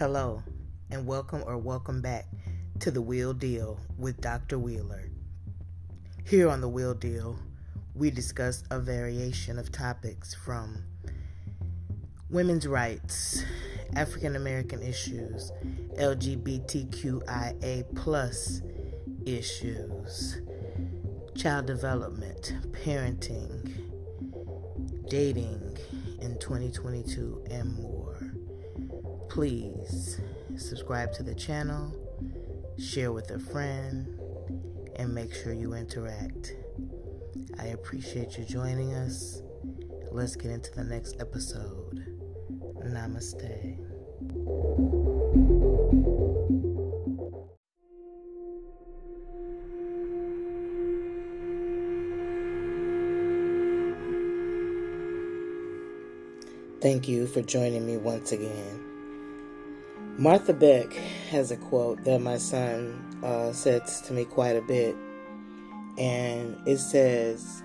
Hello, and welcome or welcome back to the Wheel Deal with Dr. Wheeler. Here on the Wheel Deal, we discuss a variation of topics from women's rights, African American issues, LGBTQIA plus issues, child development, parenting, dating in 2022, and more. Please subscribe to the channel, share with a friend, and make sure you interact. I appreciate you joining us. Let's get into the next episode. Namaste. Thank you for joining me once again. Martha Beck has a quote that my son uh, says to me quite a bit, and it says,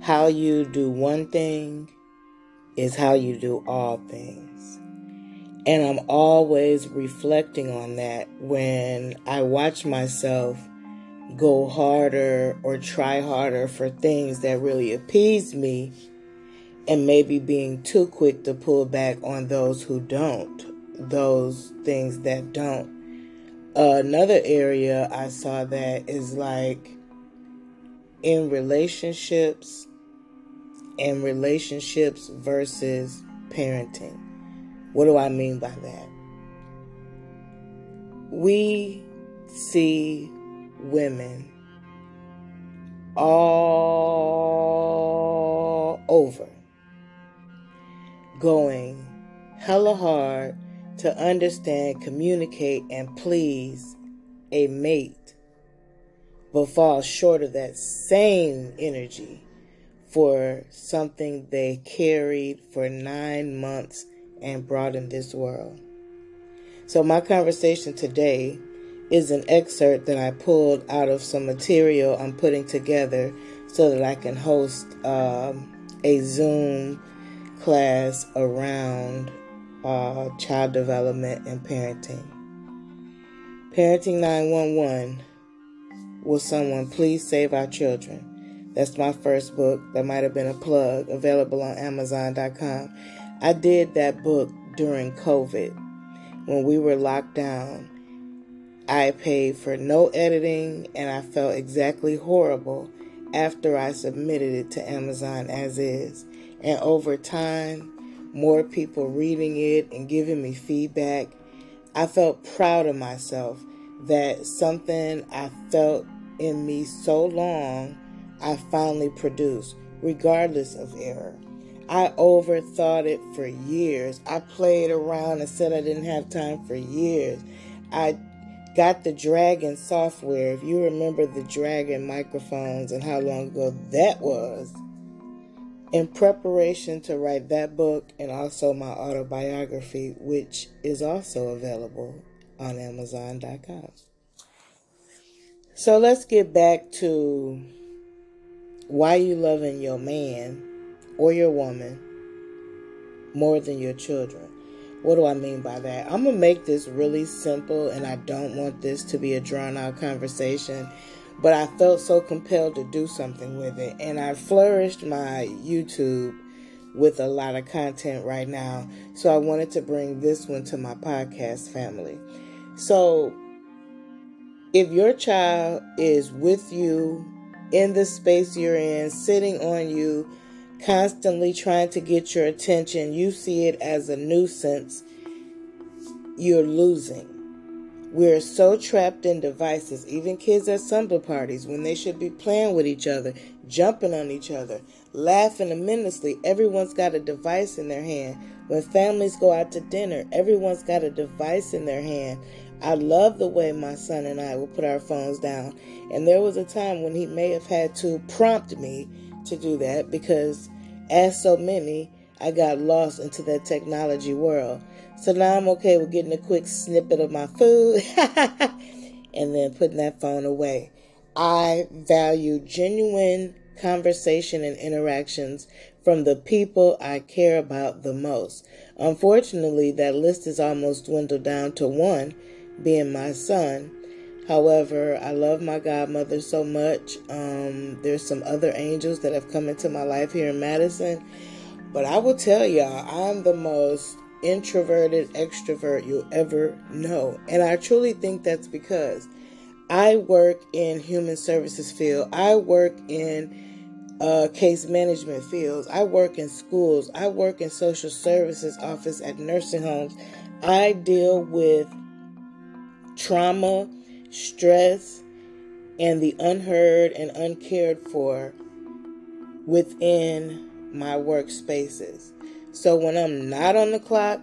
How you do one thing is how you do all things. And I'm always reflecting on that when I watch myself go harder or try harder for things that really appease me and maybe being too quick to pull back on those who don't, those things that don't. Another area I saw that is like in relationships and relationships versus parenting. What do I mean by that? We see women all over going hella hard to understand, communicate, and please a mate, but fall short of that same energy for something they carried for nine months and brought in this world. So, my conversation today is an excerpt that I pulled out of some material I'm putting together so that I can host um, a Zoom class around uh, child development and parenting. Parenting 911 Will someone please save our children? That's my first book. That might have been a plug, available on Amazon.com. I did that book during COVID when we were locked down. I paid for no editing and I felt exactly horrible after I submitted it to Amazon as is. And over time, more people reading it and giving me feedback, I felt proud of myself that something I felt in me so long, I finally produced, regardless of error. I overthought it for years. I played around and said I didn't have time for years. I got the Dragon software. If you remember the Dragon microphones and how long ago that was, in preparation to write that book and also my autobiography, which is also available on Amazon.com. So let's get back to why you loving your man or your woman more than your children. What do I mean by that? I'm going to make this really simple and I don't want this to be a drawn out conversation but I felt so compelled to do something with it. And I flourished my YouTube with a lot of content right now. So I wanted to bring this one to my podcast family. So if your child is with you in the space you're in, sitting on you, constantly trying to get your attention, you see it as a nuisance, you're losing. We're so trapped in devices, even kids at slumber parties, when they should be playing with each other, jumping on each other, laughing immensely. Everyone's got a device in their hand. When families go out to dinner, everyone's got a device in their hand. I love the way my son and I will put our phones down. And there was a time when he may have had to prompt me to do that because, as so many, I got lost into that technology world. So now I'm okay with getting a quick snippet of my food and then putting that phone away. I value genuine conversation and interactions from the people I care about the most. Unfortunately, that list is almost dwindled down to one, being my son. However, I love my godmother so much. Um, there's some other angels that have come into my life here in Madison. But I will tell y'all, I'm the most introverted extrovert you'll ever know. And I truly think that's because I work in human services field. I work in uh, case management fields. I work in schools. I work in social services office at nursing homes. I deal with trauma, stress, and the unheard and uncared for within my workspaces. So when I'm not on the clock,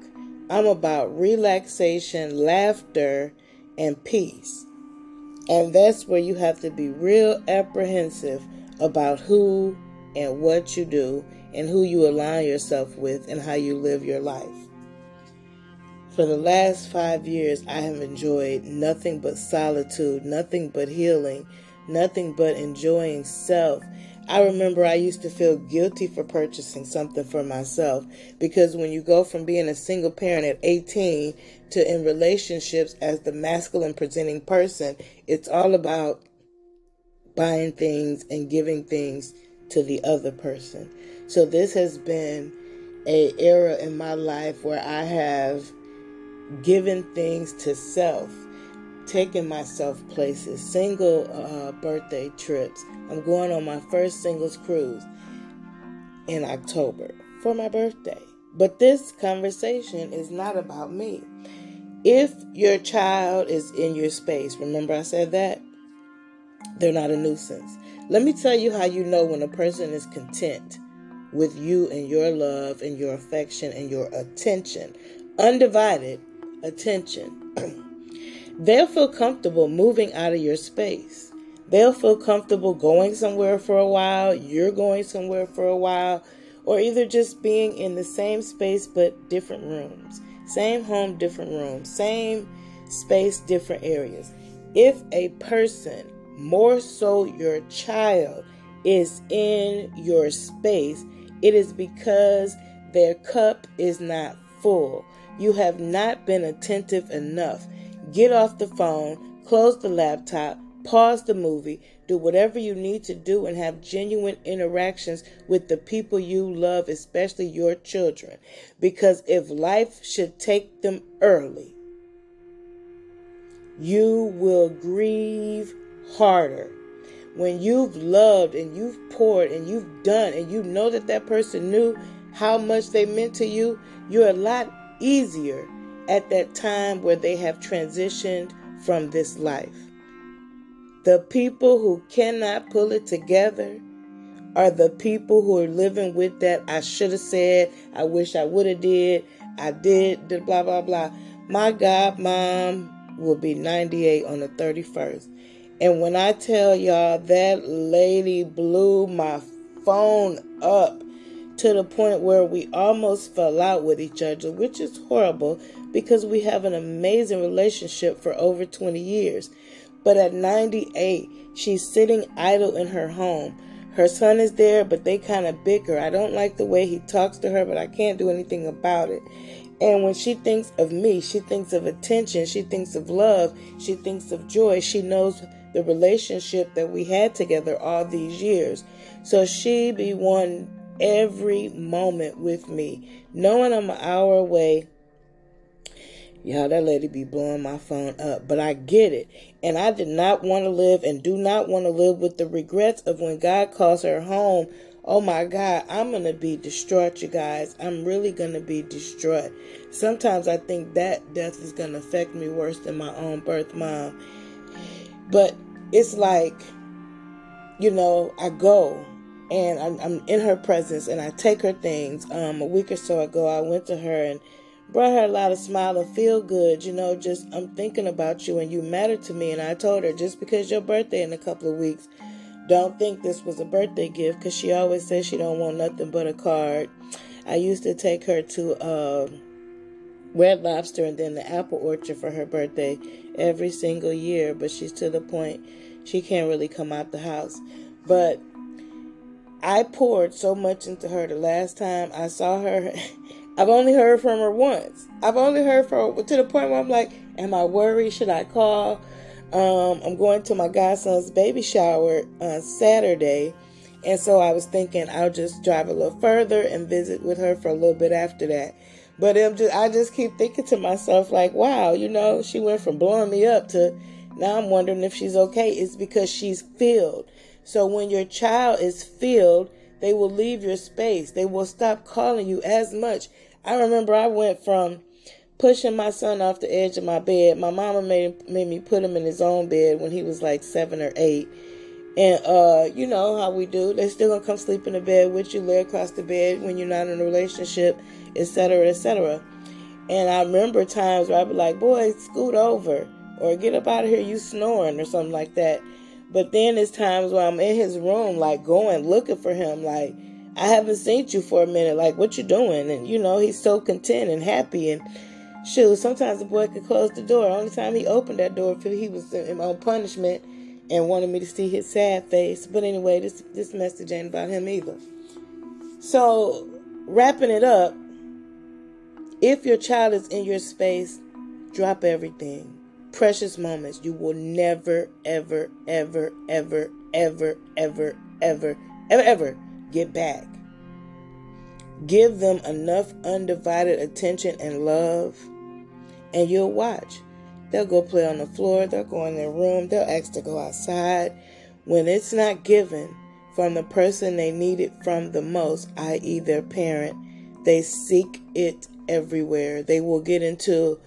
I'm about relaxation, laughter, and peace. And that's where you have to be real apprehensive about who and what you do and who you align yourself with and how you live your life. For the last five years, I have enjoyed nothing but solitude, nothing but healing, nothing but enjoying self I remember I used to feel guilty for purchasing something for myself because when you go from being a single parent at 18 to in relationships as the masculine presenting person, it's all about buying things and giving things to the other person. So this has been a era in my life where I have given things to self taking myself places, single uh, birthday trips. I'm going on my first singles cruise in October for my birthday. But this conversation is not about me. If your child is in your space, remember I said that? They're not a nuisance. Let me tell you how you know when a person is content with you and your love and your affection and your attention, undivided attention. they'll feel comfortable moving out of your space. They'll feel comfortable going somewhere for a while, you're going somewhere for a while, or either just being in the same space but different rooms. Same home, different rooms. Same space, different areas. If a person, more so your child, is in your space, it is because their cup is not full. You have not been attentive enough get off the phone, close the laptop, pause the movie, do whatever you need to do, and have genuine interactions with the people you love, especially your children. Because if life should take them early, you will grieve harder. When you've loved and you've poured and you've done, and you know that that person knew how much they meant to you, you're a lot easier at that time where they have transitioned from this life. The people who cannot pull it together are the people who are living with that I should have said, I wish I would have did, I did, blah blah blah. My God, mom will be 98 on the 31st. And when I tell y'all that lady blew my phone up to the point where we almost fell out with each other, which is horrible because we have an amazing relationship for over 20 years. But at 98, she's sitting idle in her home. Her son is there, but they kind of bicker. I don't like the way he talks to her, but I can't do anything about it. And when she thinks of me, she thinks of attention, she thinks of love, she thinks of joy. She knows the relationship that we had together all these years. So she be one every moment with me, knowing I'm an hour away. Y'all, that lady be blowing my phone up, but I get it. And I did not want to live and do not want to live with the regrets of when God calls her home. Oh my God, I'm going to be distraught, you guys. I'm really going to be distraught. Sometimes I think that death is going to affect me worse than my own birth mom. But it's like, you know, I go and I'm, I'm, in her presence and I take her things. Um, a week or so ago, I went to her and brought her a lot of smile and feel good. You know, just I'm thinking about you and you matter to me. And I told her just because your birthday in a couple of weeks, don't think this was a birthday gift because she always says she don't want nothing but a card. I used to take her to uh, Red Lobster and then the Apple Orchard for her birthday every single year, but she's to the point she can't really come out the house. But I poured so much into her the last time I saw her. I've only heard from her once. I've only heard from her to the point where I'm like, am I worried? Should I call? Um, I'm going to my godson's baby shower on Saturday. And so I was thinking I'll just drive a little further and visit with her for a little bit after that. But just, I just keep thinking to myself, like, wow, you know, she went from blowing me up to now I'm wondering if she's okay. It's because she's filled. So when your child is filled, they will leave your space. They will stop calling you as much. I remember I went from pushing my son off the edge of my bed. My mama made made me put him in his own bed when he was like seven or eight. And uh, you know how we do. They still gonna come sleep in the bed with you, lay across the bed when you're not in a relationship, etc., etc. And I remember times where I'd be like, "Boy, scoot over." or get up out of here, you snoring or something like that. But then there's times where I'm in his room, like going looking for him, like I haven't seen you for a minute, like what you doing? And you know, he's so content and happy and shoot, sometimes the boy could close the door. Only time he opened that door he was in on punishment and wanted me to see his sad face. But anyway, this this message ain't about him either. So wrapping it up, if your child is in your space, drop everything precious moments you will never, ever, ever, ever, ever, ever, ever, ever, ever get back. Give them enough undivided attention and love, and you'll watch. They'll go play on the floor, they'll go in their room, they'll ask to go outside. When it's not given from the person they need it from the most, i.e., their parent, they seek it everywhere. They will get into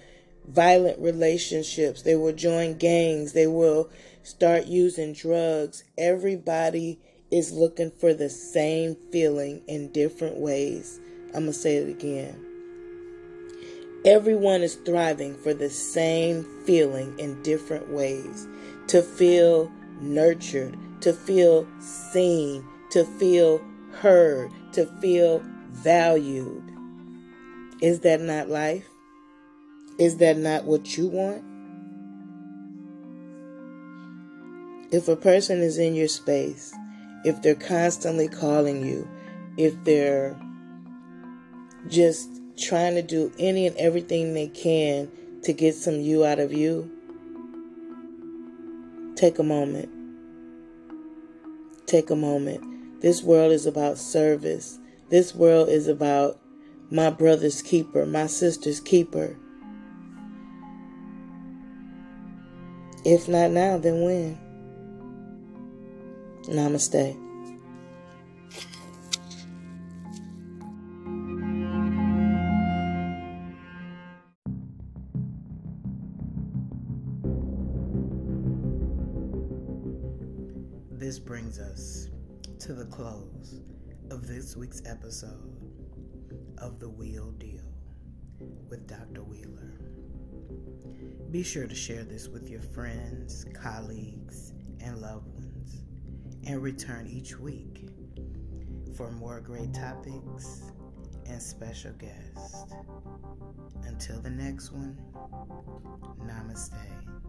violent relationships. They will join gangs. They will start using drugs. Everybody is looking for the same feeling in different ways. I'm going to say it again. Everyone is thriving for the same feeling in different ways. To feel nurtured, to feel seen, to feel heard, to feel valued. Is that not life? Is that not what you want? If a person is in your space, if they're constantly calling you, if they're just trying to do any and everything they can to get some you out of you, take a moment. Take a moment. This world is about service. This world is about my brother's keeper, my sister's keeper. If not now, then when? Namaste. This brings us to the close of this week's episode of The Wheel Deal with Dr. Wheeler. Be sure to share this with your friends, colleagues, and loved ones, and return each week for more great topics and special guests. Until the next one, namaste.